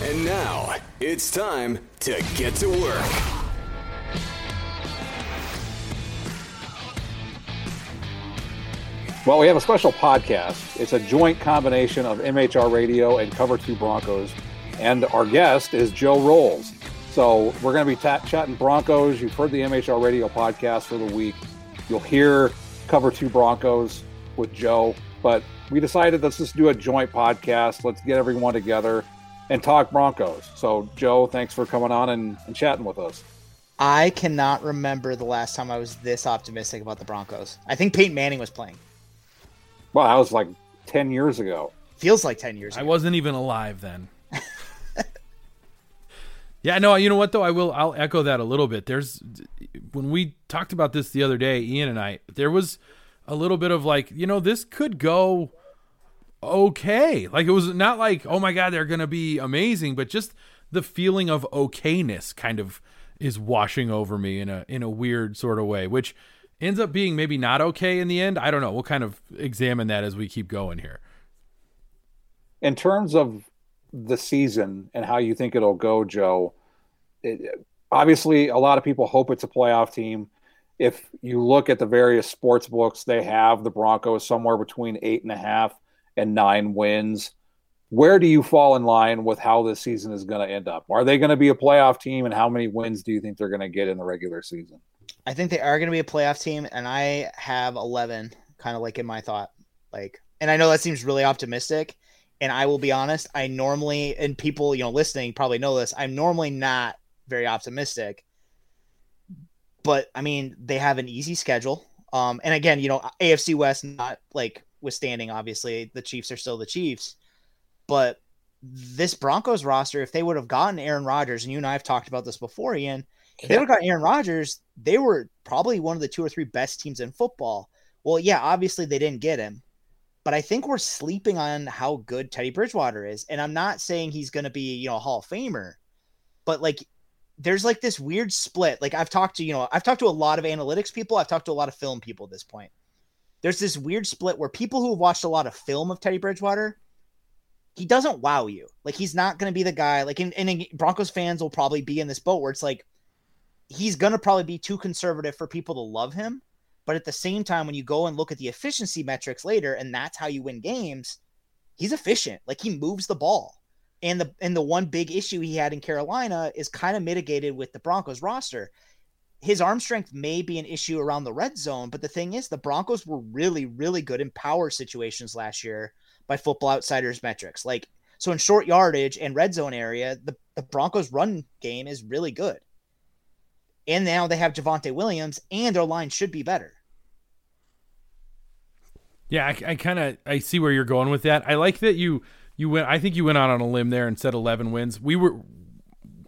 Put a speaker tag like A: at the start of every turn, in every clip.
A: And now it's time to get to work.
B: Well, we have a special podcast. It's a joint combination of MHR Radio and Cover 2 Broncos. And our guest is Joe Rowles. So we're going to be chatting Broncos. You've heard the MHR Radio podcast for the week. You'll hear Cover 2 Broncos with Joe. But we decided let's just do a joint podcast. Let's get everyone together and talk Broncos. So, Joe, thanks for coming on and, and chatting with us.
C: I cannot remember the last time I was this optimistic about the Broncos. I think Peyton Manning was playing.
B: Well, that was like 10 years ago.
C: Feels like 10 years ago.
D: I wasn't even alive then. yeah, no, you know what though? I will I'll echo that a little bit. There's when we talked about this the other day, Ian and I, there was a little bit of like, you know, this could go okay. Like it was not like, oh my god, they're to be amazing, but just the feeling of okayness kind of is washing over me in a in a weird sort of way, which ends up being maybe not okay in the end. I don't know. We'll kind of examine that as we keep going here.
B: In terms of the season and how you think it'll go, Joe, it, obviously a lot of people hope it's a playoff team. If you look at the various sports books, they have the Broncos somewhere between eight and a half and nine wins. Where do you fall in line with how this season is going to end up? Are they going to be a playoff team, and how many wins do you think they're going to get in the regular season?
C: I think they are going to be a playoff team, and I have 11, kind of like in my thought. Like, and I know that seems really optimistic. And I will be honest, I normally, and people, you know, listening probably know this, I'm normally not very optimistic. But I mean, they have an easy schedule. Um, and again, you know, AFC West not like withstanding, obviously, the Chiefs are still the Chiefs. But this Broncos roster, if they would have gotten Aaron Rodgers, and you and I have talked about this before, Ian, if they would have got Aaron Rodgers, they were probably one of the two or three best teams in football. Well, yeah, obviously they didn't get him, but I think we're sleeping on how good Teddy Bridgewater is. And I'm not saying he's going to be, you know, a Hall of Famer, but like there's like this weird split. Like I've talked to, you know, I've talked to a lot of analytics people, I've talked to a lot of film people at this point. There's this weird split where people who have watched a lot of film of Teddy Bridgewater, he doesn't wow you. Like he's not going to be the guy. Like, in and Broncos fans will probably be in this boat where it's like he's going to probably be too conservative for people to love him. But at the same time, when you go and look at the efficiency metrics later, and that's how you win games, he's efficient. Like he moves the ball. And the and the one big issue he had in Carolina is kind of mitigated with the Broncos roster. His arm strength may be an issue around the red zone, but the thing is, the Broncos were really, really good in power situations last year by Football Outsiders metrics. Like so, in short yardage and red zone area, the, the Broncos' run game is really good. And now they have Javonte Williams, and their line should be better.
D: Yeah, I, I kind of I see where you're going with that. I like that you you went. I think you went out on a limb there and said 11 wins. We were.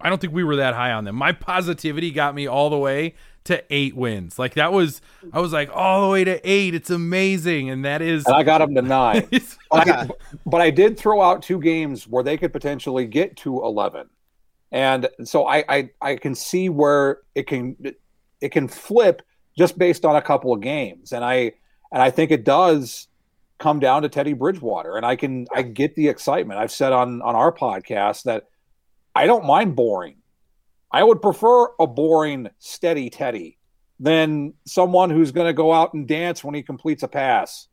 D: I don't think we were that high on them. My positivity got me all the way to eight wins. Like that was, I was like all the way to eight. It's amazing, and that is.
B: And I got them to nine. but, I, but I did throw out two games where they could potentially get to 11, and so I, I I can see where it can it can flip just based on a couple of games, and I and I think it does come down to Teddy Bridgewater. And I can I get the excitement. I've said on on our podcast that I don't mind boring. I would prefer a boring, steady Teddy than someone who's going to go out and dance when he completes a pass.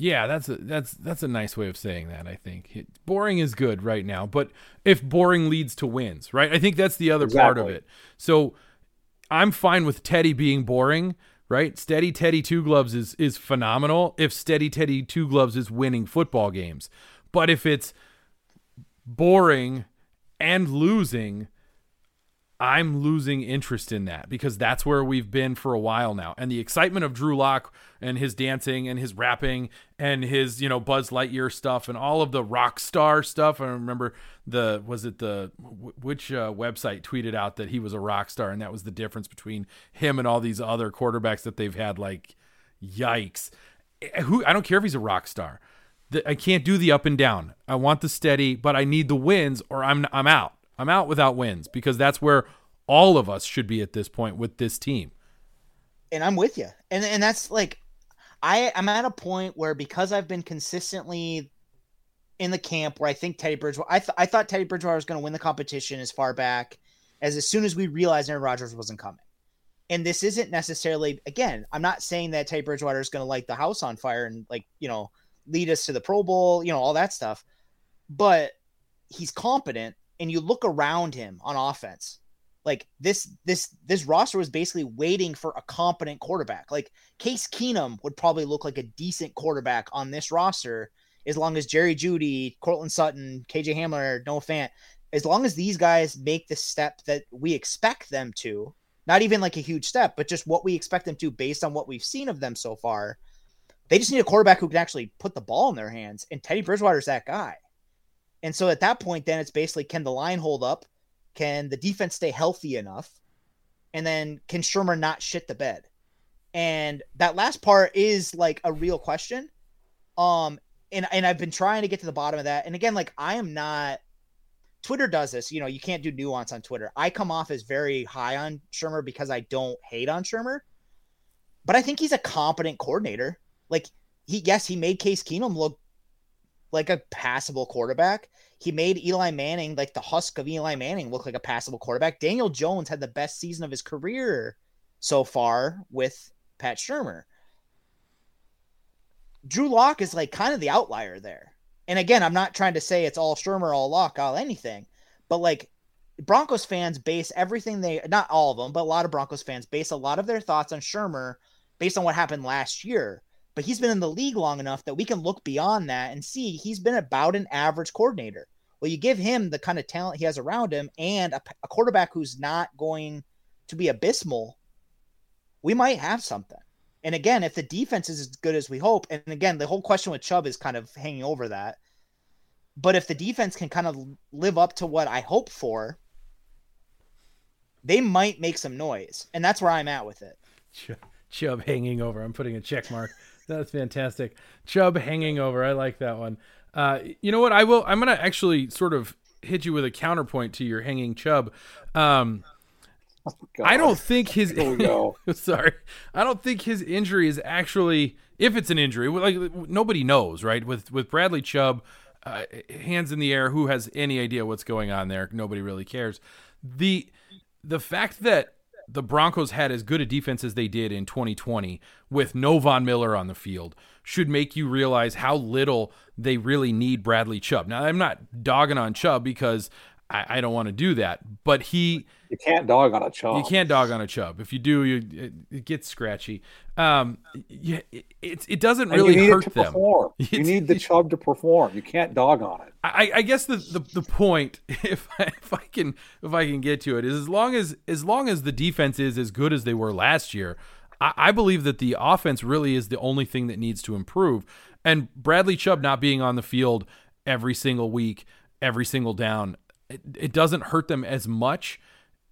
D: Yeah, that's a that's that's a nice way of saying that. I think it, boring is good right now, but if boring leads to wins, right? I think that's the other exactly. part of it. So I'm fine with Teddy being boring, right? Steady Teddy Two Gloves is is phenomenal if Steady Teddy Two Gloves is winning football games. But if it's boring and losing, I'm losing interest in that because that's where we've been for a while now. And the excitement of Drew Lock and his dancing and his rapping and his, you know, Buzz Lightyear stuff and all of the rock star stuff. I remember the, was it the, which uh, website tweeted out that he was a rock star and that was the difference between him and all these other quarterbacks that they've had. Like, yikes. Eh, who, I don't care if he's a rock star. I can't do the up and down. I want the steady, but I need the wins or I'm, I'm out. I'm out without wins because that's where all of us should be at this point with this team.
C: And I'm with you. And and that's like I I'm at a point where because I've been consistently in the camp where I think Teddy Bridgewater I th- I thought Teddy Bridgewater was going to win the competition as far back as as soon as we realized Aaron Rodgers wasn't coming. And this isn't necessarily again, I'm not saying that Teddy Bridgewater is going to light the house on fire and like, you know, lead us to the Pro Bowl, you know, all that stuff. But he's competent and you look around him on offense like this this this roster was basically waiting for a competent quarterback like case keenum would probably look like a decent quarterback on this roster as long as jerry Jeudy, Courtland sutton kj hamler noah fant as long as these guys make the step that we expect them to not even like a huge step but just what we expect them to based on what we've seen of them so far they just need a quarterback who can actually put the ball in their hands and teddy bridgewater's that guy and so at that point, then it's basically can the line hold up? Can the defense stay healthy enough? And then can Shurmur not shit the bed? And that last part is like a real question. Um, and and I've been trying to get to the bottom of that. And again, like I am not Twitter does this, you know, you can't do nuance on Twitter. I come off as very high on Shurmur because I don't hate on Shurmur. But I think he's a competent coordinator. Like he yes, he made Case Keenum look like a passable quarterback. He made Eli Manning, like the husk of Eli Manning, look like a passable quarterback. Daniel Jones had the best season of his career so far with Pat Shurmur. Drew Lock is like kind of the outlier there. And again, I'm not trying to say it's all Shurmur, all Lock, all anything, but like Broncos fans base everything they not all of them, but a lot of Broncos fans base a lot of their thoughts on Shurmur based on what happened last year but he's been in the league long enough that we can look beyond that and see he's been about an average coordinator. Well, you give him the kind of talent he has around him and a, a quarterback who's not going to be abysmal, we might have something. And again, if the defense is as good as we hope, and again, the whole question with Chubb is kind of hanging over that. But if the defense can kind of live up to what I hope for, they might make some noise. And that's where I'm at with it.
D: Chubb hanging over. I'm putting a check mark. That's fantastic. Chubb hanging over. I like that one. Uh, you know what? I will. I'm gonna actually sort of hit you with a counterpoint to your hanging Chubb. Um, oh, I don't think his. sorry, I don't think his injury is actually. If it's an injury, like nobody knows, right? With with Bradley Chubb, uh, hands in the air, who has any idea what's going on there? Nobody really cares. The the fact that the Broncos had as good a defense as they did in 2020 with no Von Miller on the field should make you realize how little they really need Bradley Chubb. Now, I'm not dogging on Chubb because I, I don't want to do that, but he.
B: You can't dog on a Chubb.
D: You can't dog on a Chubb. If you do, you it, it gets scratchy. Um, yeah, it, it, it doesn't really hurt them.
B: Perform. You need the Chubb to perform. You can't dog on it.
D: I, I guess the, the, the point, if I, if I can if I can get to it, is as long as as long as the defense is as good as they were last year, I, I believe that the offense really is the only thing that needs to improve. And Bradley Chubb not being on the field every single week, every single down, it, it doesn't hurt them as much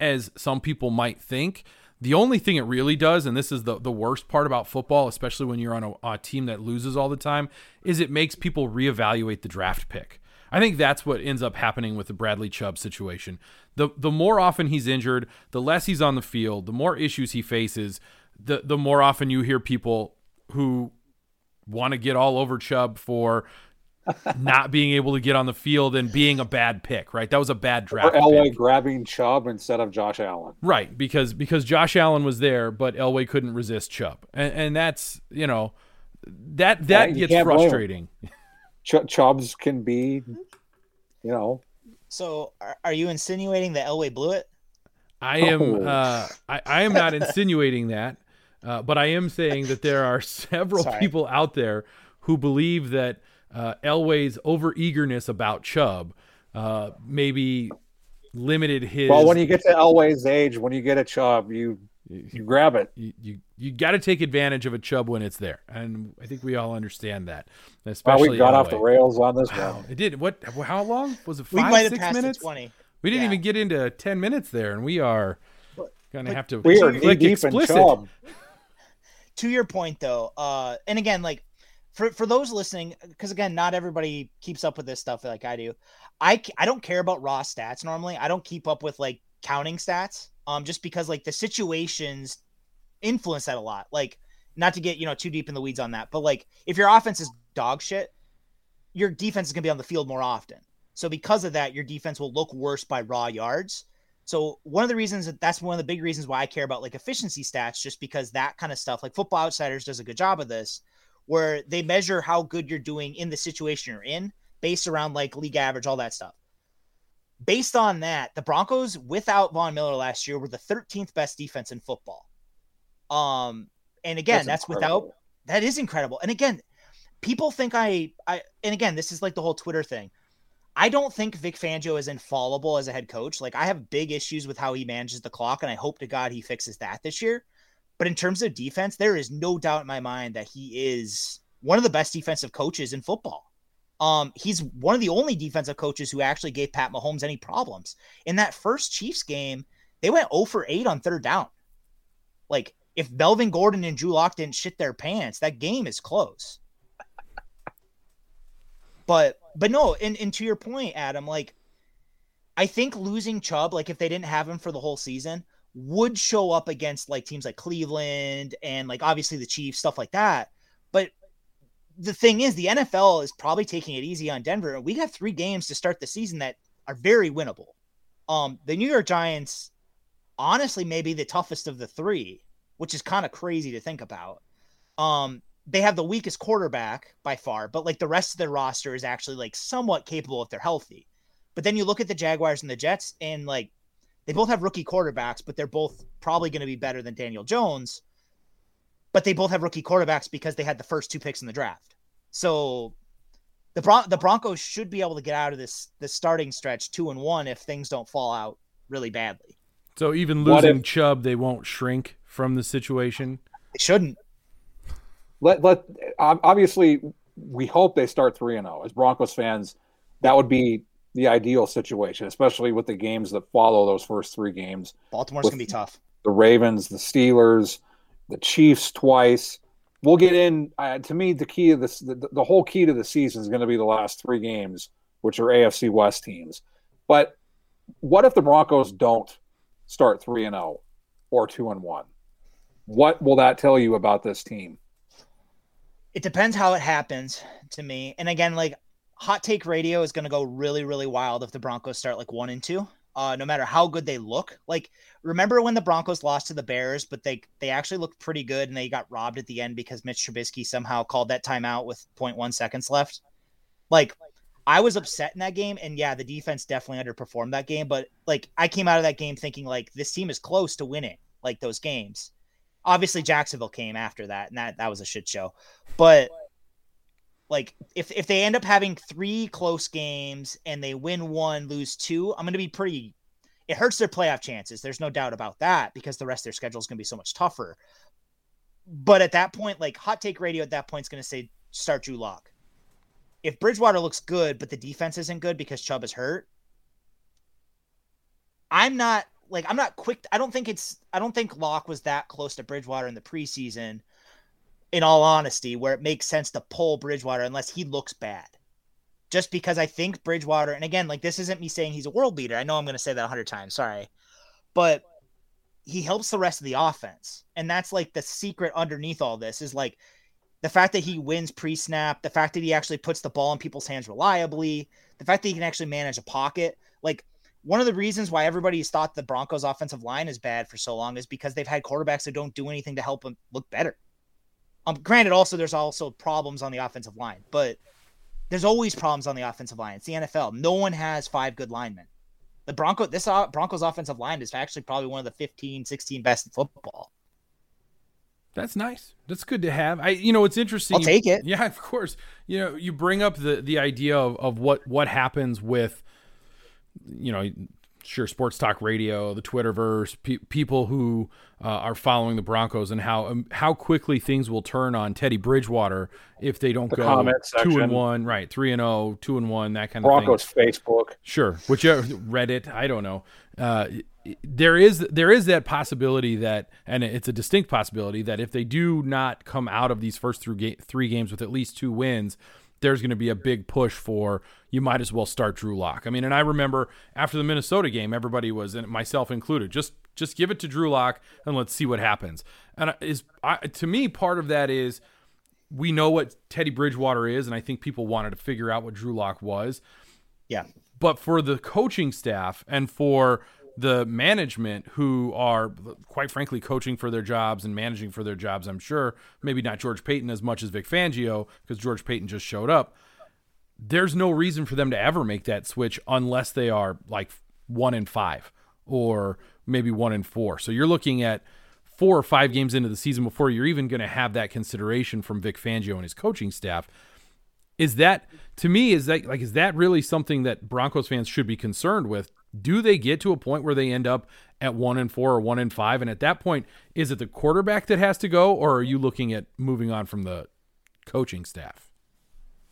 D: as some people might think. The only thing it really does, and this is the, the worst part about football, especially when you're on a, a, team that loses all the time, is it makes people reevaluate the draft pick. I think that's what ends up happening with the Bradley Chubb situation. The the more often he's injured, the less he's on the field, the more issues he faces, the the more often you hear people who want to get all over Chubb for not being able to get on the field and being a bad pick, right? That was a bad draft.
B: Or Elway
D: pick.
B: grabbing Chubb instead of Josh Allen,
D: right? Because because Josh Allen was there, but Elway couldn't resist Chubb, and, and that's you know that that yeah, gets frustrating.
B: Ch- Chubbs can be, you know.
C: So, are you insinuating that Elway blew it?
D: I am. Oh. Uh, I, I am not insinuating that, uh, but I am saying that there are several people out there who believe that uh, Elway's over eagerness about Chubb uh, maybe limited his.
B: Well, when you get to Elway's age, when you get a Chubb, you you grab it.
D: You you, you got to take advantage of a Chubb when it's there, and I think we all understand that. Especially
B: well, we got
D: Elway.
B: off the rails on this
D: Wow,
B: one.
D: it did. What? How long was it?
C: We
D: Five,
C: might
D: six
C: passed
D: minutes.
C: twenty.
D: We didn't
C: Yeah.
D: even get into ten minutes there, and we are gonna have to.
B: We are knee
D: click
B: deep in
D: explicit.
B: Chubb.
C: to your point though uh and again like for for those listening because again not everybody keeps up with this stuff like i do. I I don't care about raw stats normally. I don't keep up with like counting stats um just because like the situations influence that a lot. Like not to get you know too deep in the weeds on that but like if your offense is dog shit your defense is to be on the field more often. So because of that your defense will look worse by raw yards. So one of the reasons that that's one of the big reasons why I care about like efficiency stats, just because that kind of stuff, like Football Outsiders does a good job of this, where they measure how good you're doing in the situation you're in, based around like league average, all that stuff. Based on that, the Broncos without Von Miller last year were the 13th best defense in football. Um, and again, that's, without that is incredible. And again, people think I I and again, this is like the whole Twitter thing. I don't think Vic Fangio is infallible as a head coach. Like I have big issues with how he manages the clock, and I hope to God he fixes that this year. But in terms of defense, there is no doubt in my mind that he is one of the best defensive coaches in football. Um, he's one of the only defensive coaches who actually gave Pat Mahomes any problems. In that first Chiefs game, they went 0 for 8 on third down. Like if Melvin Gordon and Drew Lock didn't shit their pants, that game is close. But but no, and, and to your point, Adam, like I think losing Chubb, like if they didn't have him for the whole season, would show up against like teams like Cleveland and like obviously the Chiefs, stuff like that. But the thing is, the NFL is probably taking it easy on Denver, and we have three games to start the season that are very winnable. Um, the New York Giants, honestly, may be the toughest of the three, which is kind of crazy to think about. Um, they have the weakest quarterback by far, but like the rest of their roster is actually like somewhat capable if they're healthy. But then you look at the Jaguars and the Jets, and like they both have rookie quarterbacks, but they're both probably going to be better than Daniel Jones. But they both have rookie quarterbacks because they had the first two picks in the draft. So the Bron- the Broncos should be able to get out of this this starting stretch two and one if things don't fall out really badly.
D: So even losing
B: if-
D: Chubb, they won't shrink from the situation.
C: They shouldn't.
B: Let let obviously we hope they start three and zero. As Broncos fans, that would be the ideal situation, especially with the games that follow those first three games.
C: Baltimore's gonna be tough.
B: the Ravens, the Steelers, the Chiefs twice. We'll get in. Uh, to me, the key of this, the, the whole key to the season is going to be the last three games, which are AFC West teams. But what if the Broncos don't start three and zero or two and one? What will that tell you about this team?
C: It depends how it happens to me. And again, like hot take radio is going to go really, really wild if the Broncos start like one and two. Uh, no matter how good they look, like remember when the Broncos lost to the Bears, but they they actually looked pretty good and they got robbed at the end because Mitch Trubisky somehow called that timeout with 0.1 seconds left. Like I was upset in that game, and yeah, the defense definitely underperformed that game. But like I came out of that game thinking like this team is close to winning like those games. Obviously, Jacksonville came after that, and that that was a shit show. But like if if they end up having three close games and they win one, lose two, I'm gonna be pretty. It hurts their playoff chances. There's no doubt about that because the rest of their schedule is gonna be so much tougher. But at that point, like hot take radio at that point is gonna say start Drew Lock. If Bridgewater looks good, but the defense isn't good because Chubb is hurt, I'm not like I'm not quick. I don't think it's I don't think Lock was that close to Bridgewater in the preseason. In all honesty, where it makes sense to pull Bridgewater unless he looks bad. Just because I think Bridgewater, and again, like this isn't me saying he's a world beater. I know I'm going to say that a hundred times. Sorry, but he helps the rest of the offense, and that's like the secret underneath all this is like the fact that he wins pre-snap, the fact that he actually puts the ball in people's hands reliably, the fact that he can actually manage a pocket, like one of the reasons why everybody's thought the Broncos offensive line is bad for so long is because they've had quarterbacks that don't do anything to help them look better. Um, granted, also there's also problems on the offensive line, but there's always problems on the offensive line. It's the NFL. No one has five good linemen. The Bronco, this uh, Broncos offensive line is actually probably one of the 15, 16 best in football.
D: That's nice. That's good to have. I, you know, it's interesting.
C: I'll take it.
D: Yeah, of course. You know, you bring up the the idea of, of what what happens with, you know, sure sports talk radio, the Twitterverse, pe- people who uh, are following the Broncos, and how um, how quickly things will turn on Teddy Bridgewater if they don't
B: The
D: go two
B: section.
D: and one, right? Three and oh, two and one, that kind
B: Broncos
D: of thing.
B: Broncos Facebook.
D: Sure, whichever Reddit, I don't know. Uh, there is there is that possibility that, and it's a distinct possibility that if they do not come out of these first three, ga- three games with at least two wins, there's going to be a big push for you might as well start Drew Lock. I mean, and I remember after the Minnesota game, everybody was, and myself included, just just give it to Drew Lock and let's see what happens. And is I, to me part of that is we know what Teddy Bridgewater is, and I think people wanted to figure out what Drew Lock was
C: Yeah.
D: but for the coaching staff and for the management who are quite frankly coaching for their jobs and managing for their jobs i'm sure. Maybe not george paton as much as vic fangio because george paton just showed up. There's no reason for them to ever make that switch unless they are like one in five or maybe one in four. So you're looking at four or five games into the season before you're even going to have that consideration from vic fangio and his coaching staff. Is that to me is that like is that really something that Broncos fans should be concerned with? Do they get to a point where they end up at one and four or one and five, and at that point, is it the quarterback that has to go, or are you looking at moving on from the coaching staff?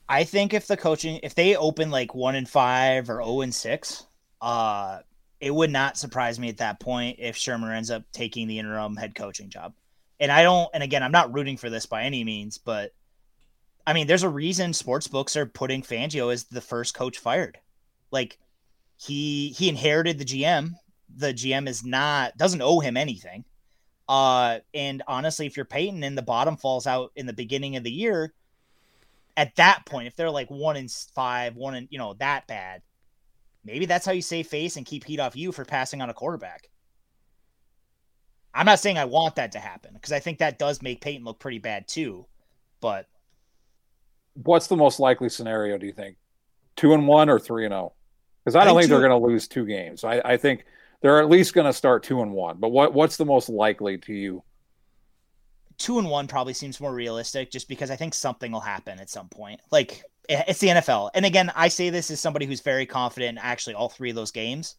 C: I think if the coaching, if they open like one and five or zero and six, uh, it would not surprise me at that point if Shurmur ends up taking the interim head coaching job. And I don't, and again, I'm not rooting for this by any means, but I mean, there's a reason sports books are putting Fangio as the first coach fired. Like he he inherited the GM. The GM is not doesn't owe him anything. Uh, and honestly, if you're Paton and the bottom falls out in the beginning of the year, at that point, if they're like one and five, one and you know that bad, maybe that's how you save face and keep heat off you for passing on a quarterback. I'm not saying I want that to happen because I think that does make Paton look pretty bad too. But
B: What's the most likely scenario? Do you think two and one or three and zero? Because I
C: I
B: don't
C: think
B: think they're going to lose two games. I, I think they're at least going to start two and one. But what what's the most likely to you?
C: two and one probably seems more realistic just because I think something will happen at some point. Like it's the NFL. And again, I say this as somebody who's very confident in actually all three of those games.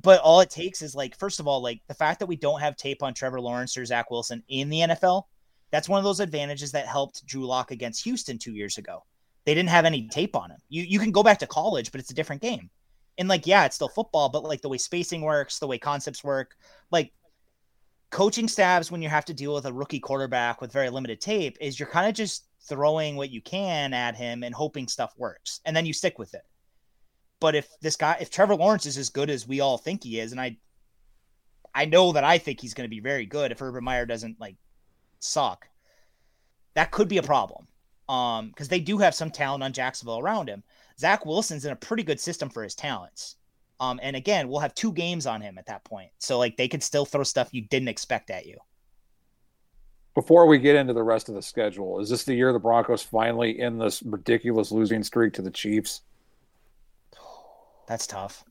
C: But all it takes is like, first of all, like the fact that we don't have tape on Trevor Lawrence or Zach Wilson in the NFL, that's one of those advantages that helped Drew Lock against Houston two years ago. They didn't have any tape on him. You you can go back to college, but it's a different game. And like, yeah, it's still football, but like the way spacing works, the way concepts work, like coaching staffs when you have to deal with a rookie quarterback with very limited tape is you're kind of just throwing what you can at him and hoping stuff works and then you stick with it but if this guy if trevor lawrence is as good as we all think he is and i i know that i think he's going to be very good if urban meyer doesn't like suck that could be a problem um because they do have some talent on jacksonville around him zach wilson's in a pretty good system for his talents um, and again, we'll have two games on him at that point. So like they could still throw stuff you didn't expect at you.
B: Before we get into the rest of the schedule, is this the year the Broncos finally end this ridiculous losing streak to the Chiefs?
C: That's tough.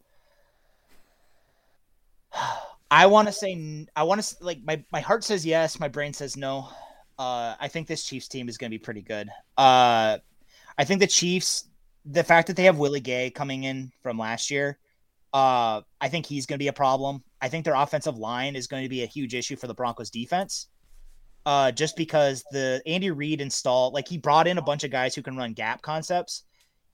C: I want to say I want to like my my heart says yes, my brain says no. Uh, I think this Chiefs team is going to be pretty good. Uh, I think the Chiefs, the fact that they have Willie Gay coming in from last year, uh, I think he's going to be a problem. I think their offensive line is going to be a huge issue for the Broncos defense. Uh, just because the Andy Reid installed, like he brought in a bunch of guys who can run gap concepts,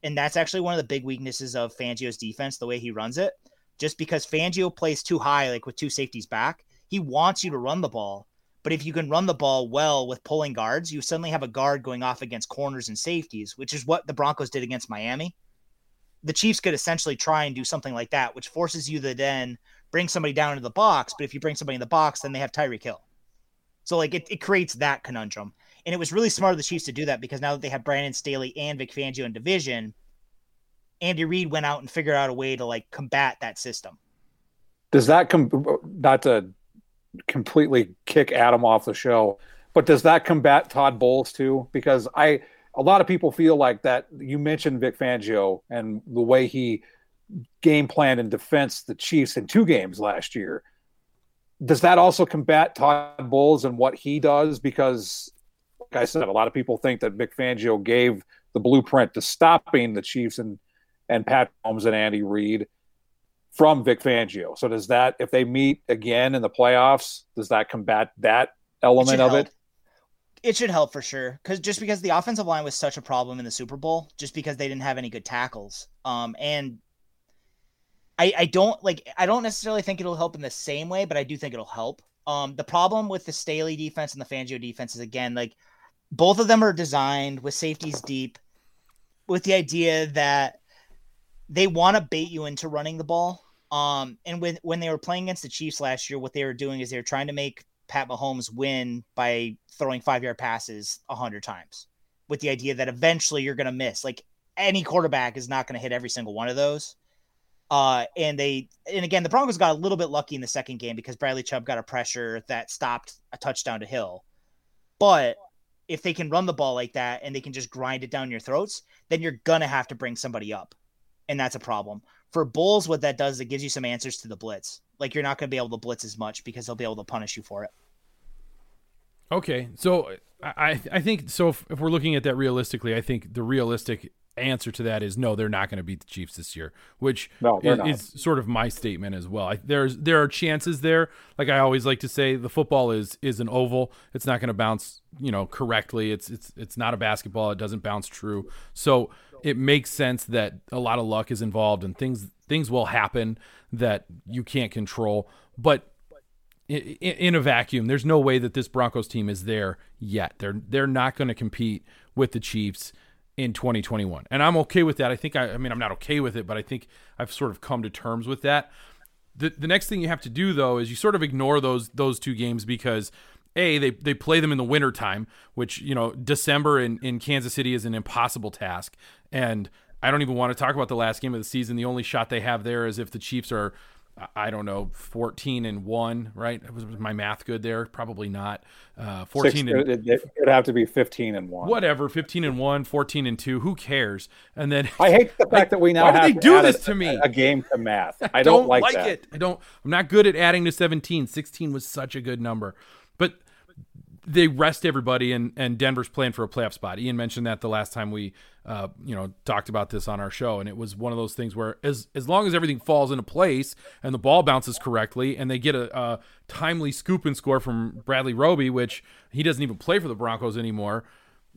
C: and that's actually one of the big weaknesses of Fangio's defense, the way he runs it. Just because Fangio plays too high, like with two safeties back, he wants you to run the ball. But if you can run the ball well with pulling guards, you suddenly have a guard going off against corners and safeties, which is what the Broncos did against Miami. The Chiefs could essentially try and do something like that, which forces you to then bring somebody down into the box. But if you bring somebody in the box, then they have Tyreek Hill. So like it, it creates that conundrum. And it was really smart of the Chiefs to do that because now that they have Brandon Staley and Vic Fangio in division, Andy Reid went out and figured out a way to like combat that system.
B: Does that come not to completely kick Adam off the show, but does that combat Todd Bowles too? Because I a lot of people feel like that you mentioned Vic Fangio and the way he game planned and defense the Chiefs in two games last year. Does that also combat Todd Bowles and what he does? Because, like I said, a lot of people think that Vic Fangio gave the blueprint to stopping the Chiefs and and Pat Mahomes and Andy Reid. From Vic Fangio. So does that, if they meet again in the playoffs, does that combat that element of
C: help.
B: it?
C: It should help for sure, because just because the offensive line was such a problem in the Super Bowl, just because they didn't have any good tackles, um, and I I don't like I don't necessarily think it'll help in the same way, but I do think it'll help. Um, the problem with the Staley defense and the Fangio defense is again like both of them are designed with safeties deep, with the idea that they want to bait you into running the ball. Um, and when when they were playing against the Chiefs last year, what they were doing is they were trying to make Pat Mahomes win by throwing five yard passes a hundred times, with the idea that eventually you're going to miss. Like any quarterback is not going to hit every single one of those. Uh, and they and again the Broncos got a little bit lucky in the second game because Bradley Chubb got a pressure that stopped a touchdown to Hill. But if they can run the ball like that and they can just grind it down your throats, then you're gonna have to bring somebody up, and that's a problem for Bowles. What that does is it gives you some answers to the blitz. Like you're not gonna be able to blitz as much because they'll be able to punish you for it.
D: Okay, so I I think so. If, if we're looking at that realistically, I think the realistic answer to that is no, they're not going to beat the Chiefs this year, which
B: No,
D: is, is sort of my statement as well. I, there's there are chances there. Like I always like to say, the football is is an oval. It's not going to bounce, you know, correctly. It's it's it's not a basketball. It doesn't bounce true. So it makes sense that a lot of luck is involved and things things will happen that you can't control. But in a vacuum, there's no way that this Broncos team is there yet. They're they're not going to compete with the Chiefs in 2021, and I'm okay with that. I think I, I mean I'm not okay with it, but I think I've sort of come to terms with that. The the next thing you have to do though is you sort of ignore those those two games because a they they play them in the wintertime, which you know December in in Kansas City is an impossible task, and I don't even want to talk about the last game of the season. The only shot they have there is if the Chiefs are I don't know, 14 and 1, right? Was, was my math good there? Probably not. Uh, 14
B: Six,
D: and
B: it, it, would have to be 15 and 1.
D: whatever, 15 and 1, 14 and 2, who cares? And then
B: I hate the fact that we now have to
D: do this
B: a,
D: to me?
B: a game to math. I don't, like, that.
D: it. I don't I'm not good at adding to 17. 16 was such a good number. But they rest everybody and and Denver's playing for a playoff spot. Ian mentioned that the last time we uh, you know talked about this on our show and it was one of those things where as as long as everything falls into place and the ball bounces correctly and they get a, a timely scoop and score from Bradley Roby which he doesn't even play for the Broncos anymore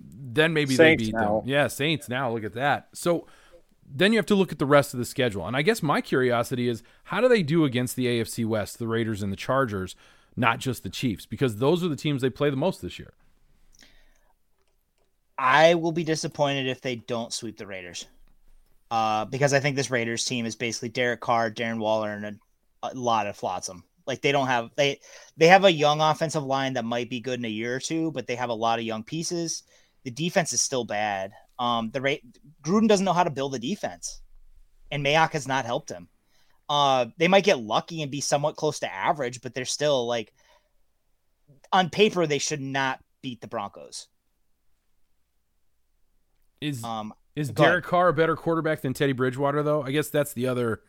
D: then maybe
B: Saints
D: they beat
B: now.
D: them. Yeah, Saints now. Look at that. So then you have to look at the rest of the schedule. And I guess my curiosity is how do they do against the AFC West, the Raiders and the Chargers, not just the Chiefs? Because those are the teams they play the most this year.
C: I will be disappointed if they don't sweep the Raiders. Uh, because I think this Raiders team is basically Derek Carr, Darren Waller, and a, a lot of flotsam. Like they don't have they they have a young offensive line that might be good in a year or two, but they have a lot of young pieces. The defense is still bad. Um, the rate Gruden doesn't know how to build a defense, and Mayock has not helped him. Uh, they might get lucky and be somewhat close to average, but they're still like on paper they should not beat the Broncos.
D: Is
C: Um,
D: is. Derek Carr a better quarterback than Teddy Bridgewater though? I guess that's the other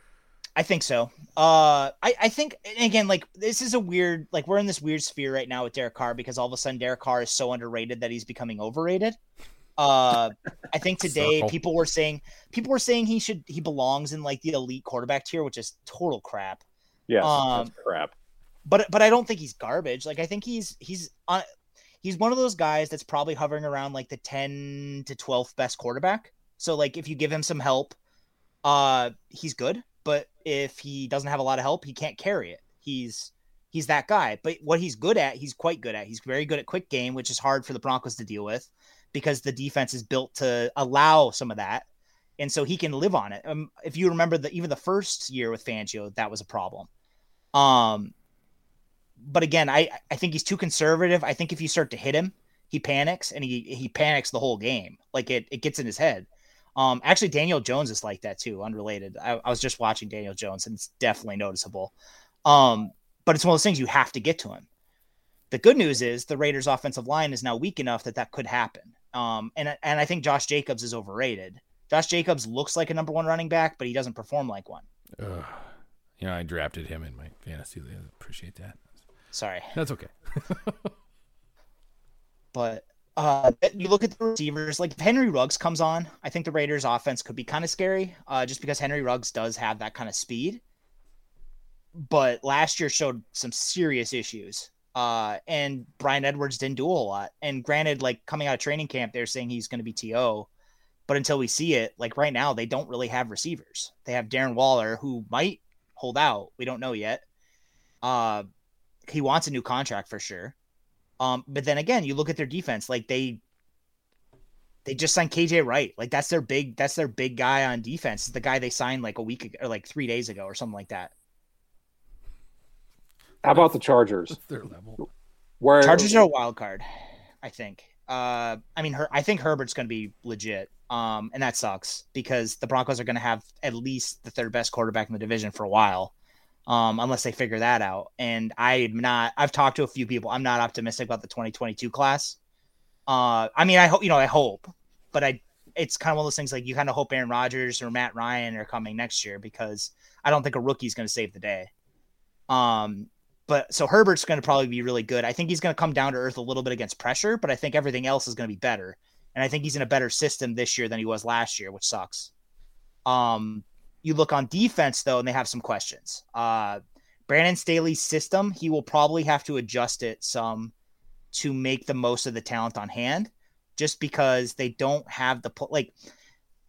C: I think so. Uh, I, I think again, like this is a weird, like we're in this weird sphere right now with Derek Carr because all of a sudden Derek Carr is so underrated that he's becoming overrated. Uh, I think today
D: Circle.
C: people were saying people were saying he should he belongs in like the elite quarterback tier, which is total crap.
B: Yeah,
C: Um,
B: that's crap.
C: But but I don't think he's garbage. Like I think he's he's on he's one of those guys that's probably hovering around like the 10 to 12th best quarterback. So like if you give him some help, uh he's good, but if he doesn't have a lot of help, he can't carry it. He's he's that guy. But what he's good at, he's quite good at. He's very good at quick game, which is hard for the Broncos to deal with because the defense is built to allow some of that. And so he can live on it. Um, if you remember the even the first year with Fangio, that was a problem. Um, but again, I I think he's too conservative. I think if you start to hit him, he panics and he he panics the whole game. Like it it gets in his head. Um, actually, Daniel Jones is like that too. Unrelated. I, I was just watching Daniel Jones, and it's definitely noticeable. Um, but it's one of those things you have to get to him. The good news is the Raiders' offensive line is now weak enough that that could happen. Um, and and I think Josh Jacobs is overrated. Josh Jacobs looks like a number one running back, but he doesn't perform like one.
D: Ugh. you know, I drafted him in my fantasy league. I appreciate that.
C: Sorry.
D: That's okay.
C: But uh, you look at the receivers, like if Henry Ruggs comes on, I think the Raiders offense could be kind of scary uh, just because Henry Ruggs does have that kind of speed. but last year showed some serious issues. Uh, and Bryan Edwards didn't do a lot. And granted, like coming out of training camp, they're saying he's going to be TO, but until we see it, like right now, they don't really have receivers. They have Darren Waller, who might hold out. We don't know yet. Uh, he wants a new contract for sure. Um, but then again, you look at their defense, like they they just signed KJ Wright. Like that's their big that's their big guy on defense. the guy they signed like a week ago, or like three days ago or something like that.
B: How about the Chargers?
D: their level.
C: Where Chargers are a wild card, I think. Uh, I mean, her, I think Herbert's going to be legit. Um, and that sucks because the Broncos are going to have at least the third best quarterback in the division for a while, um, unless they figure that out. And I'm not. I've talked to a few people. I'm not optimistic about the 2022 class. Uh, I mean, I hope you know. I hope, but I. It's kind of one of those things like you kind of hope Aaron Rodgers or Matt Ryan are coming next year because I don't think a rookie's going to save the day. Um, but so Herbert's going to probably be really good. I think he's going to come down to earth a little bit against pressure, but I think everything else is going to be better. And I think he's in a better system this year than he was last year, which sucks. Um, you look on defense though, and they have some questions. Uh, Brandon Staley's system, he will probably have to adjust it some to make the most of the talent on hand, just because they don't have the like.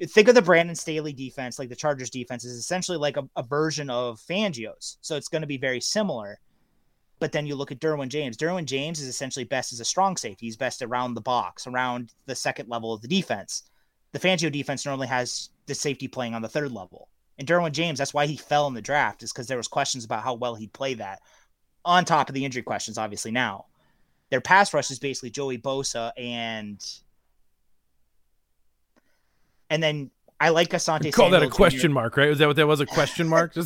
C: Think of the Brandon Staley defense, like the Chargers defense, is essentially like a, a version of Fangio's, so it's going to be very similar but then you look at Derwin James. Derwin James is essentially best as a strong safety. He's best around the box, around the second level of the defense. The Fangio defense normally has the safety playing on the third level. And Derwin James, that's why he fell in the draft, is because there was questions about how well he'd play that. On top of the injury questions, obviously now. Their pass rush is basically Joey Bosa and and then I like Asante.
D: Call that a question mark, right? Was that what that was? A question mark?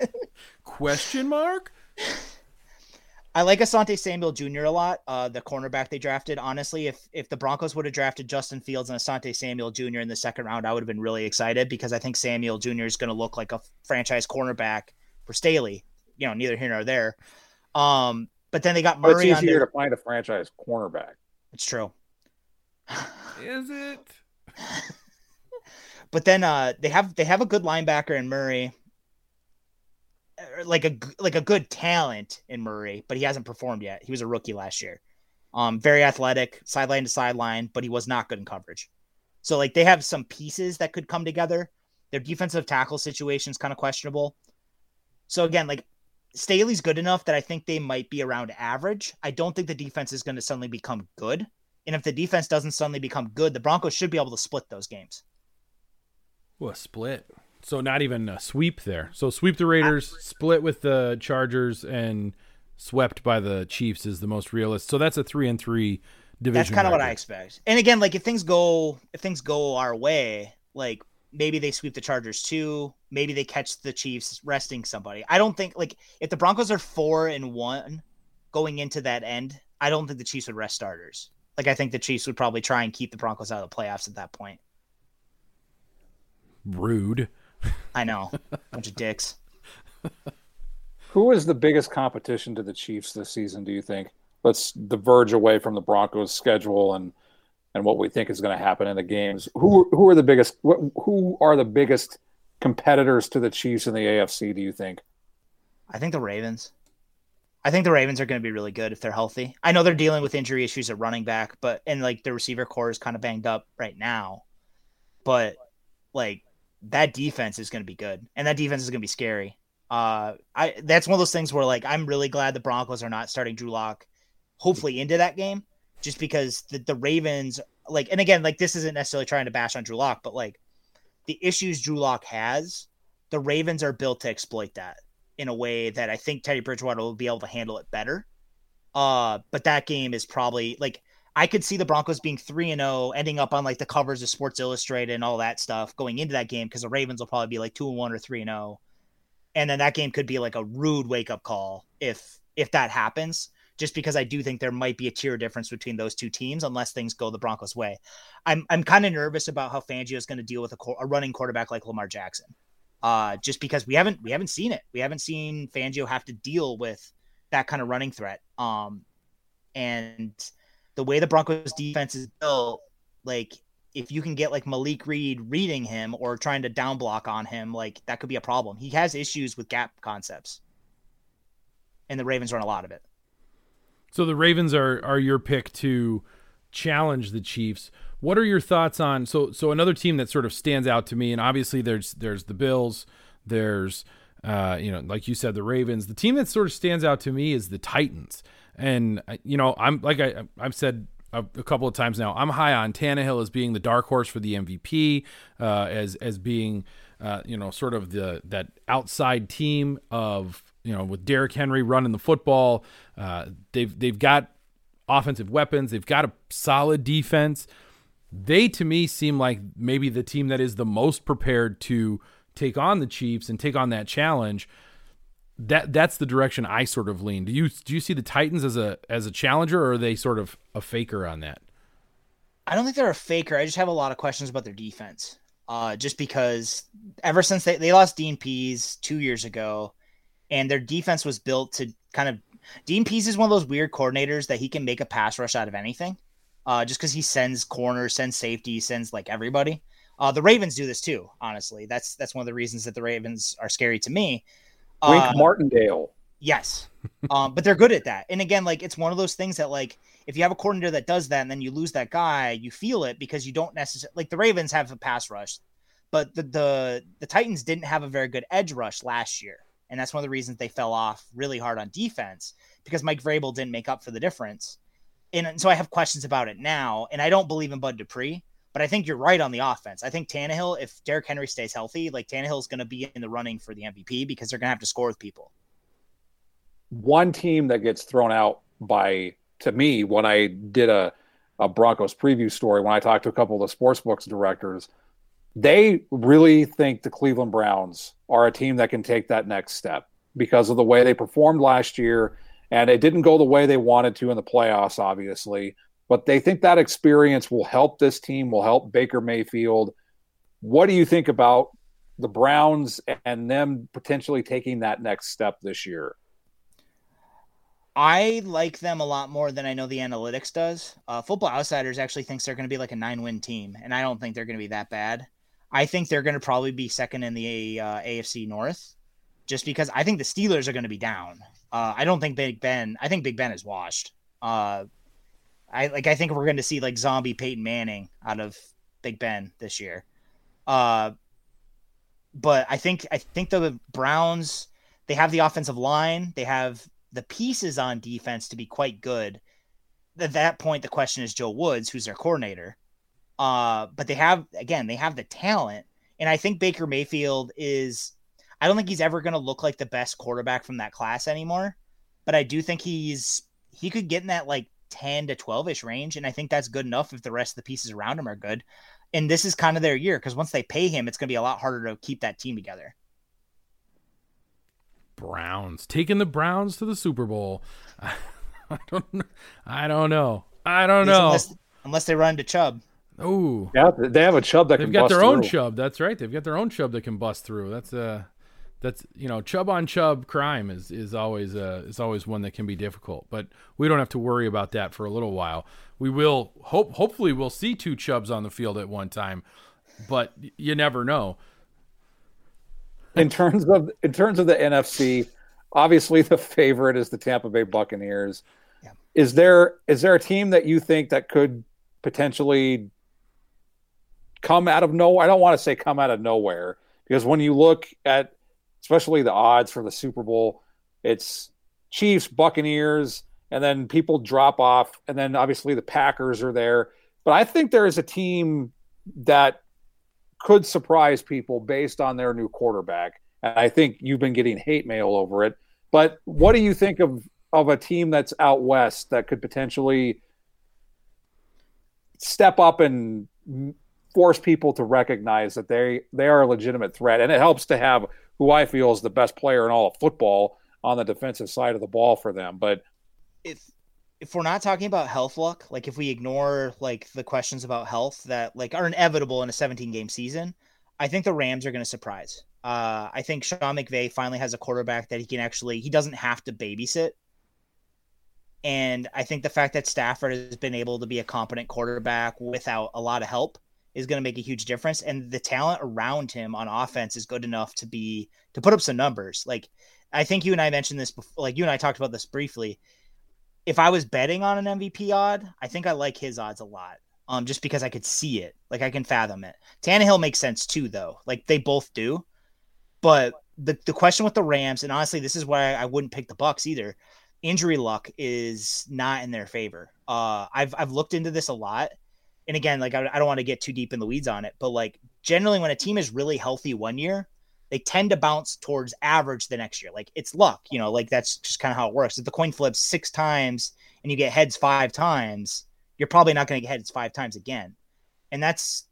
D: Question mark?
C: I like Asante Samuel Jr. a lot, uh, the cornerback they drafted. Honestly, if if the Broncos would have drafted Justin Fields and Asante Samuel Jr. in the second round, I would have been really excited because I think Samuel Jr. is going to look like a franchise cornerback for Staley. You know, neither here nor there. Um, but then they got Murray.
B: It's easier to find a franchise cornerback.
C: It's true.
D: Is it?
C: but then uh, they have they have a good linebacker in Murray like a like a good talent in Murray, but he hasn't performed yet. He was a rookie last year. Um, very athletic, sideline to sideline, but he was not good in coverage. So like they have some pieces that could come together. Their defensive tackle situation is kind of questionable. So again, like Staley's good enough that I think they might be around average. I don't think the defense is going to suddenly become good. And if the defense doesn't suddenly become good, the Broncos should be able to split those games.
D: Well, split. So not even a sweep there. So sweep the Raiders, split with the Chargers, and swept by the Chiefs is the most realistic. So that's a three and three division.
C: That's kind of what I expect. And again, like if things go if things go our way, like maybe they sweep the Chargers too. Maybe they catch the Chiefs resting somebody. I don't think like if the Broncos are four and one going into that end, I don't think the Chiefs would rest starters. Like I think the Chiefs would probably try and keep the Broncos out of the playoffs at that point.
D: Rude.
C: I know. Bunch of dicks.
B: Who is the biggest competition to the Chiefs this season, do you think? Let's diverge away from the Broncos schedule and and what we think is going to happen in the games. Who who are the biggest who are the biggest competitors to the Chiefs in the AFC, do you think?
C: I think the Ravens. I think the Ravens are going to be really good if they're healthy. I know they're dealing with injury issues at running back, but and like the receiver corps is kind of banged up right now. But like that defense is going to be good, and that defense is going to be scary. Uh, I that's one of those things where like I'm really glad the Broncos are not starting Drew Lock, hopefully into that game, just because the the Ravens like, and again, like this isn't necessarily trying to bash on Drew Lock, but like the issues Drew Lock has, the Ravens are built to exploit that in a way that I think Teddy Bridgewater will be able to handle it better. Uh, but that game is probably like I could see the Broncos being 3 and 0, ending up on like the covers of Sports Illustrated and all that stuff going into that game because the Ravens will probably be like 2 and 1 or 3 and 0. And then that game could be like a rude wake up call if if that happens just because I do think there might be a tier difference between those two teams unless things go the Broncos' way. I'm I'm kind of nervous about how Fangio is going to deal with a, a, running quarterback like Lamar Jackson, uh, just because we haven't we haven't seen it. We haven't seen Fangio have to deal with that kind of running threat. Um, and the way the Broncos defense is built, like if you can get like Malik Reed reading him or trying to down block on him, like that could be a problem. He has issues with gap concepts. And the Ravens run a lot of it.
D: So the Ravens are are your pick to challenge the Chiefs. What are your thoughts on so so another team that sort of stands out to me and obviously there's there's the Bills, there's uh, you know, like you said, the Ravens. The team that sort of stands out to me is the Titans. And you know, I'm like I I've said a, a, couple of times now. I'm high on Tannehill as being the dark horse for the MVP, uh, as as being uh, you know sort of the that outside team of you know with Derrick Henry running the football. Uh, they've they've got offensive weapons. They've got a solid defense. They to me seem like maybe the team that is the most prepared to take on the Chiefs and take on that challenge that that's the direction I sort of lean. Do you do you see the Titans as a as a challenger, or are they sort of a faker on that?
C: I don't think they're a faker. I just have a lot of questions about their defense. Uh, just because ever since they, they lost Dean Pees two years ago, and their defense was built to kind of Dean Pees is one of those weird coordinators that he can make a pass rush out of anything. Uh, just because he sends corners, sends safety, sends like everybody. Uh, the Ravens do this too. Honestly, that's that's one of the reasons that the Ravens are scary to me
B: Wink uh, Martindale.
C: Yes. um, but they're good at that. And again, like it's one of those things that like if you have a coordinator that does that and then you lose that guy, you feel it because you don't necessarily like the Ravens have a pass rush, but the the the Titans didn't have a very good edge rush last year. And that's one of the reasons they fell off really hard on defense because Mike Vrabel didn't make up for the difference. And so I have questions about it now. And I don't believe in Bud Dupree. But I think you're right on the offense. I think Tannehill, if Derrick Henry stays healthy, like Tannehill is going to be in the running for the MVP because they're going to have to score with people.
B: One team that gets thrown out by, to me, when I did a, a Broncos preview story, when I talked to a couple of the sports books directors, they really think the Cleveland Browns are a team that can take that next step because of the way they performed last year. And it didn't go the way they wanted to in the playoffs, obviously but they think that experience will help this team, will help Baker Mayfield. What do you think about the Browns and them potentially taking that next step this year?
C: I like them a lot more than I know the analytics does. Uh, Football Outsiders actually thinks they're going to be like a nine win team, and I don't think they're going to be that bad. I think they're going to probably be second in the uh, AFC North, just because I think the Steelers are going to be down. Uh, I don't think Big Ben. I think Big Ben is washed. I like I think we're going to see like zombie Peyton Manning out of Big Ben this year. Uh but I think I think the Browns they have the offensive line, they have the pieces on defense to be quite good. At that point the question is Joe Woods, who's their coordinator. Uh but they have again, they have the talent and I think Baker Mayfield is I don't think he's ever going to look like the best quarterback from that class anymore, but I do think he's he could get in that like 10 to 12 ish range. And I think that's good enough if the rest of the pieces around him are good. And this is kind of their year because once they pay him, it's going to be a lot harder to keep that team together.
D: Browns taking the Browns to the Super Bowl. I don't. I don't know. I don't know.
C: Unless, unless they run into Chubb.
D: Oh,
B: yeah, they have a Chubb that
D: they've
B: got
D: their
B: through.
D: own Chubb. That's right. They've got their own Chubb that can bust through. That's uh that's you know Chubb on Chubb crime is is always uh is always one that can be difficult but we don't have to worry about that for a little while. We will hope hopefully we'll see two Chubbs on the field at one time but you never know.
B: In terms of in terms of the NFC obviously the favorite is the Tampa Bay Buccaneers. Yeah. is there is there a team that you think that could potentially come out of nowhere I don't want to say come out of nowhere because when you look at especially the odds for the Super Bowl. It's Chiefs, Buccaneers, and then people drop off, and then obviously the Packers are there. But I think there is a team that could surprise people based on their new quarterback. And I think you've been getting hate mail over it. But what do you think of of a team that's out west that could potentially step up and force people to recognize that they they are a legitimate threat? And it helps to have who I feel is the best player in all of football on the defensive side of the ball for them. But
C: if if we're not talking about health luck, like if we ignore like the questions about health that like are inevitable in a 17 game season, I think the Rams are going to surprise. Uh, I think Sean McVay finally has a quarterback that he can actually he doesn't have to babysit. And I think the fact that Stafford has been able to be a competent quarterback without a lot of help is going to make a huge difference. And the talent around him on offense is good enough to be to put up some numbers. Like I think you and I mentioned this before. Like you and I talked about this briefly. If I was betting on an MVP odd, I think I like his odds a lot. Um, just because I could see it, like I can fathom it. Tannehill makes sense too, though. Like they both do. But the the question with the Rams, and honestly, this is why I wouldn't pick the Bucks either. Injury luck is not in their favor. Uh, I've I've looked into this a lot, and again, like I, I don't want to get too deep in the weeds on it, but like generally, when a team is really healthy one year, they tend to bounce towards average the next year. Like it's luck, you know, like that's just kind of how it works. If the coin flips six times and you get heads five times, you're probably not going to get heads five times again. And that's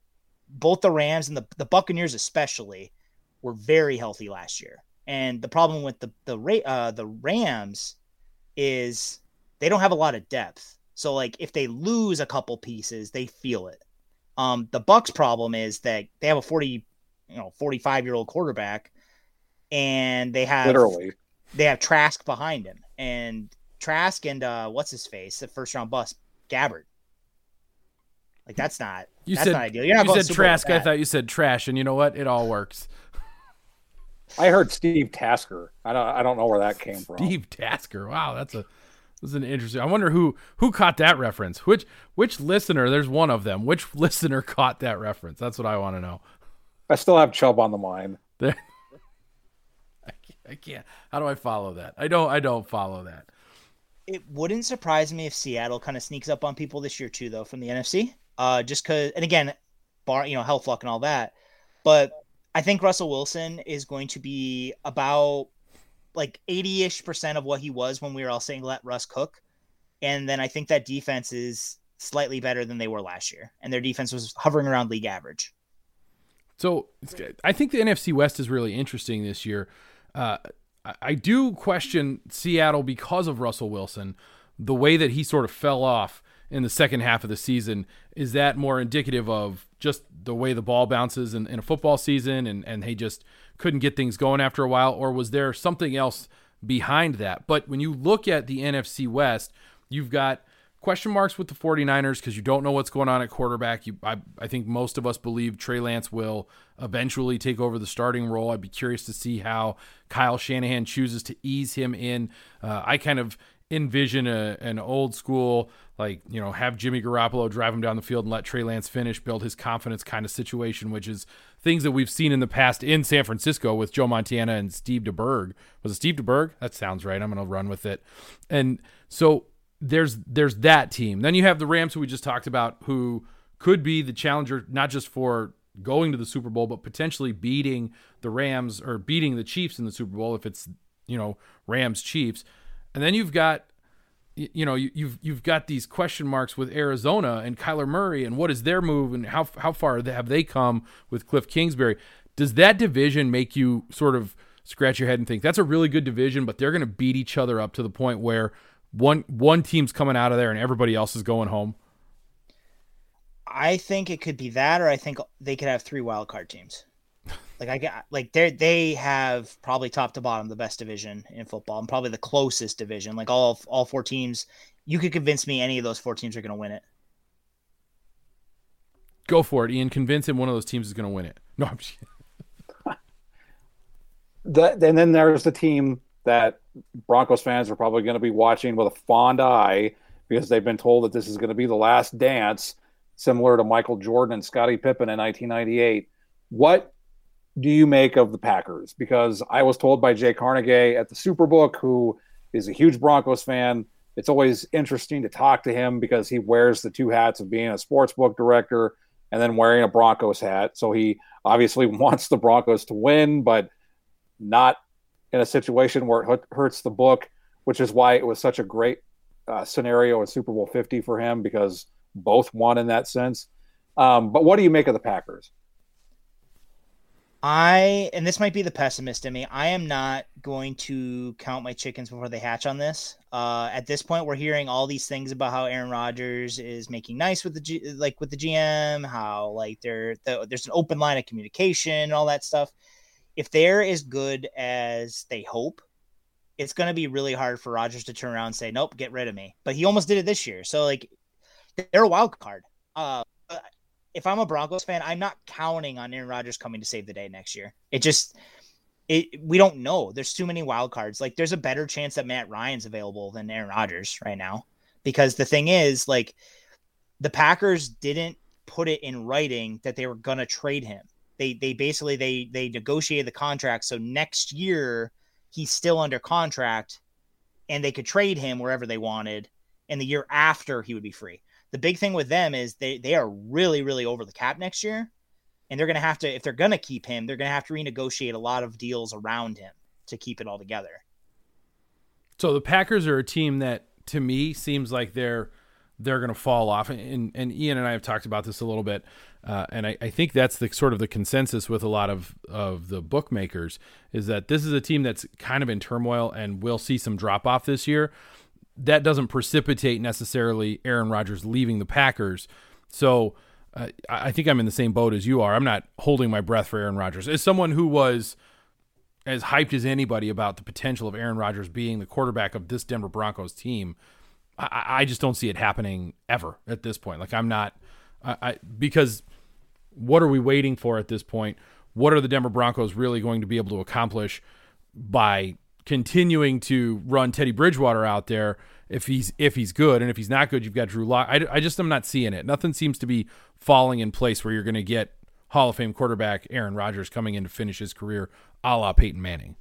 C: both the Rams and the, the Buccaneers, especially, were very healthy last year. And the problem with the the uh, the Rams is they don't have a lot of depth. So like if they lose a couple pieces, they feel it. Um, the Bucks problem is that they have a 40, you know, 45 year old quarterback and they have
B: literally
C: they have Trask behind him and Trask and uh what's his face, the first round bust, Gabbert. Like that's not
D: you
C: that's
D: said
C: not ideal. You're not
D: you
C: going
D: said Trask. I thought you said trash, and you know what? It all works.
B: I heard Steve Tasker. I don't I don't know where that came from.
D: Steve Tasker. Wow, that's a that's an interesting. I wonder who who caught that reference. Which which listener? There's one of them. Which listener caught that reference? That's what I want to know.
B: I still have Chubb on the mind.
D: There. I can't, I can't. How do I follow that? I don't. I don't follow that.
C: It wouldn't surprise me if Seattle kind of sneaks up on people this year too, though, from the NFC. Uh, just because, and again, bar you know health luck and all that, but I think Russell Wilson is going to be about like 80 ish percent of what he was when we were all saying let Russ cook. And then I think that defense is slightly better than they were last year. And their defense was hovering around league average.
D: So I think the NFC West is really interesting this year. Uh, I do question Seattle because of Russell Wilson, the way that he sort of fell off in the second half of the season. Is that more indicative of just the way the ball bounces in, in a football season and, and they just couldn't get things going after a while? Or was there something else behind that? But when you look at the NFC West, you've got question marks with the 49ers because you don't know what's going on at quarterback. You, I, I think most of us believe Trey Lance will eventually take over the starting role. I'd be curious to see how Kyle Shanahan chooses to ease him in. Uh, I kind of envision a, an old school like you know have Jimmy Garoppolo drive him down the field and let Trey Lance finish, build his confidence kind of situation, which is things that we've seen in the past in San Francisco with Joe Montana and Steve DeBerg. Was it Steve DeBerg? That sounds right. I'm going to run with it. And so there's there's that team. Then you have the Rams who we just talked about who could be the challenger not just for going to the Super Bowl but potentially beating the Rams or beating the Chiefs in the Super Bowl if it's, you know, Rams Chiefs. And then you've got you know, you've you've got these question marks with Arizona and Kyler Murray and what is their move and how how far have they come with Cliff Kingsbury? Does that division make you sort of scratch your head and think that's a really good division, but they're going to beat each other up to the point where one one team's coming out of there and everybody else is going home?
C: I think it could be that, or I think they could have three wild card teams. Like I get like they they have probably top to bottom the best division in football and probably the closest division. Like all all four teams, you could convince me any of those four teams are going to win it.
D: Go for it, Ian. Convince him one of those teams is going to win it. No, I'm just
B: the, and then there's the team that Broncos fans are probably going to be watching with a fond eye because they've been told that this is going to be the last dance, similar to Michael Jordan and Scottie Pippen in 1998. What do you make of the Packers? Because I was told by Jay Kornegay at the Superbook, who is a huge Broncos fan, it's always interesting to talk to him because he wears the two hats of being a sports book director and then wearing a Broncos hat. So he obviously wants the Broncos to win, but not in a situation where it hurts the book, which is why it was such a great uh, scenario in Super Bowl 50 for him because both won in that sense. Um, but what do you make of the Packers?
C: I and this might be the pessimist in me. I am not going to count my chickens before they hatch on this. Uh, at this point, we're hearing all these things about how Aaron Rodgers is making nice with the G, like with the GM, how like there the, there's an open line of communication and all that stuff. If they're as good as they hope, it's going to be really hard for Rodgers to turn around and say, "Nope, get rid of me." But he almost did it this year, so like they're a wild card. Uh, if I'm a Broncos fan, I'm not counting on Aaron Rodgers coming to save the day next year. It just it we don't know. There's too many wild cards. Like there's a better chance that Matt Ryan's available than Aaron Rodgers right now. Because the thing is, like the Packers didn't put it in writing that they were gonna trade him. They they basically they they negotiated the contract so next year he's still under contract and they could trade him wherever they wanted and the year after he would be free. The big thing with them is they they are really really over the cap next year. And they're going to have to if they're going to keep him they're going to have to renegotiate a lot of deals around him to keep it all together.
D: So the packers are a team that to me seems like they're they're going to fall off. And, and ian and i have talked about this a little bit uh, and I, I, think that's the sort of the consensus with a lot of, of the bookmakers is that this is a team that's kind of in turmoil and will see some drop off this year that doesn't precipitate necessarily aaron rodgers leaving the packers so uh, I think I'm in the same boat as you are. I'm not holding my breath for Aaron Rodgers. As someone who was as hyped as anybody about the potential of Aaron Rodgers being the quarterback of this Denver Broncos team, I, I just don't see it happening ever at this point. Like I'm not, I, I because what are we waiting for at this point? What are the Denver Broncos really going to be able to accomplish by continuing to run Teddy Bridgewater out there if he's if he's good and if he's not good you've got Drew Lock. I, I just am not seeing it. Nothing seems to be falling in place where you're going to get Hall of Fame quarterback Aaron Rodgers coming in to finish his career a la Peyton Manning.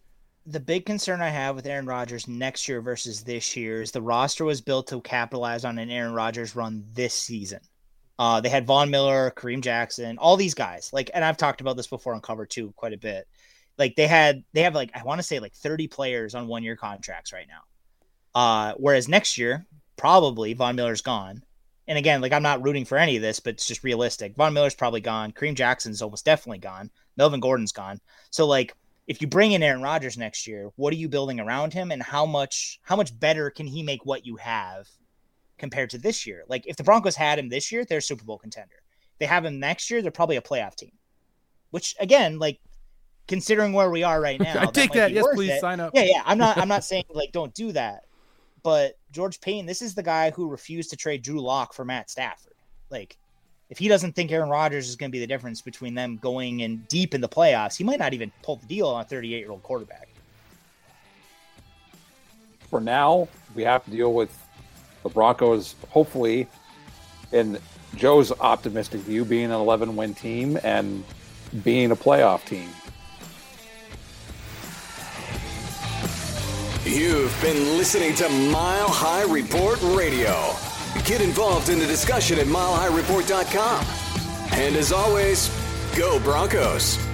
C: The big concern I have with Aaron Rodgers next year versus this year is the roster was built to capitalize on an Aaron Rodgers run this season. Uh, they had Von Miller, Kareem Jackson, all these guys. Like, and I've talked about this before on cover two quite a bit. Like they had, they have like I want to say like 30 players on one year contracts right now. Uh, whereas next year, probably Von Miller's gone. And again, like I'm not rooting for any of this, but it's just realistic. Von Miller's probably gone. Kareem Jackson's almost definitely gone. Melvin Gordon's gone. So like if you bring in Aaron Rodgers next year, what are you building around him and how much how much better can he make what you have compared to this year? Like if the Broncos had him this year, they're a Super Bowl contender. If they have him next year, they're probably a playoff team. Which again, like considering where we are right now,
D: I take that. Yes, please
C: it.
D: sign up.
C: Yeah, yeah. I'm not I'm not saying like don't do that. But George Paton, this is the guy who refused to trade Drew Lock for Matt Stafford. Like, if he doesn't think Aaron Rodgers is going to be the difference between them going in deep in the playoffs, he might not even pull the deal on a 38 year old quarterback.
B: For now, we have to deal with the Broncos, hopefully, in Joe's optimistic view, being an 11 win team and being a playoff team.
A: You've been listening to Mile High Report Radio. Get involved in the discussion at milehighreport.com. And as always, go Broncos.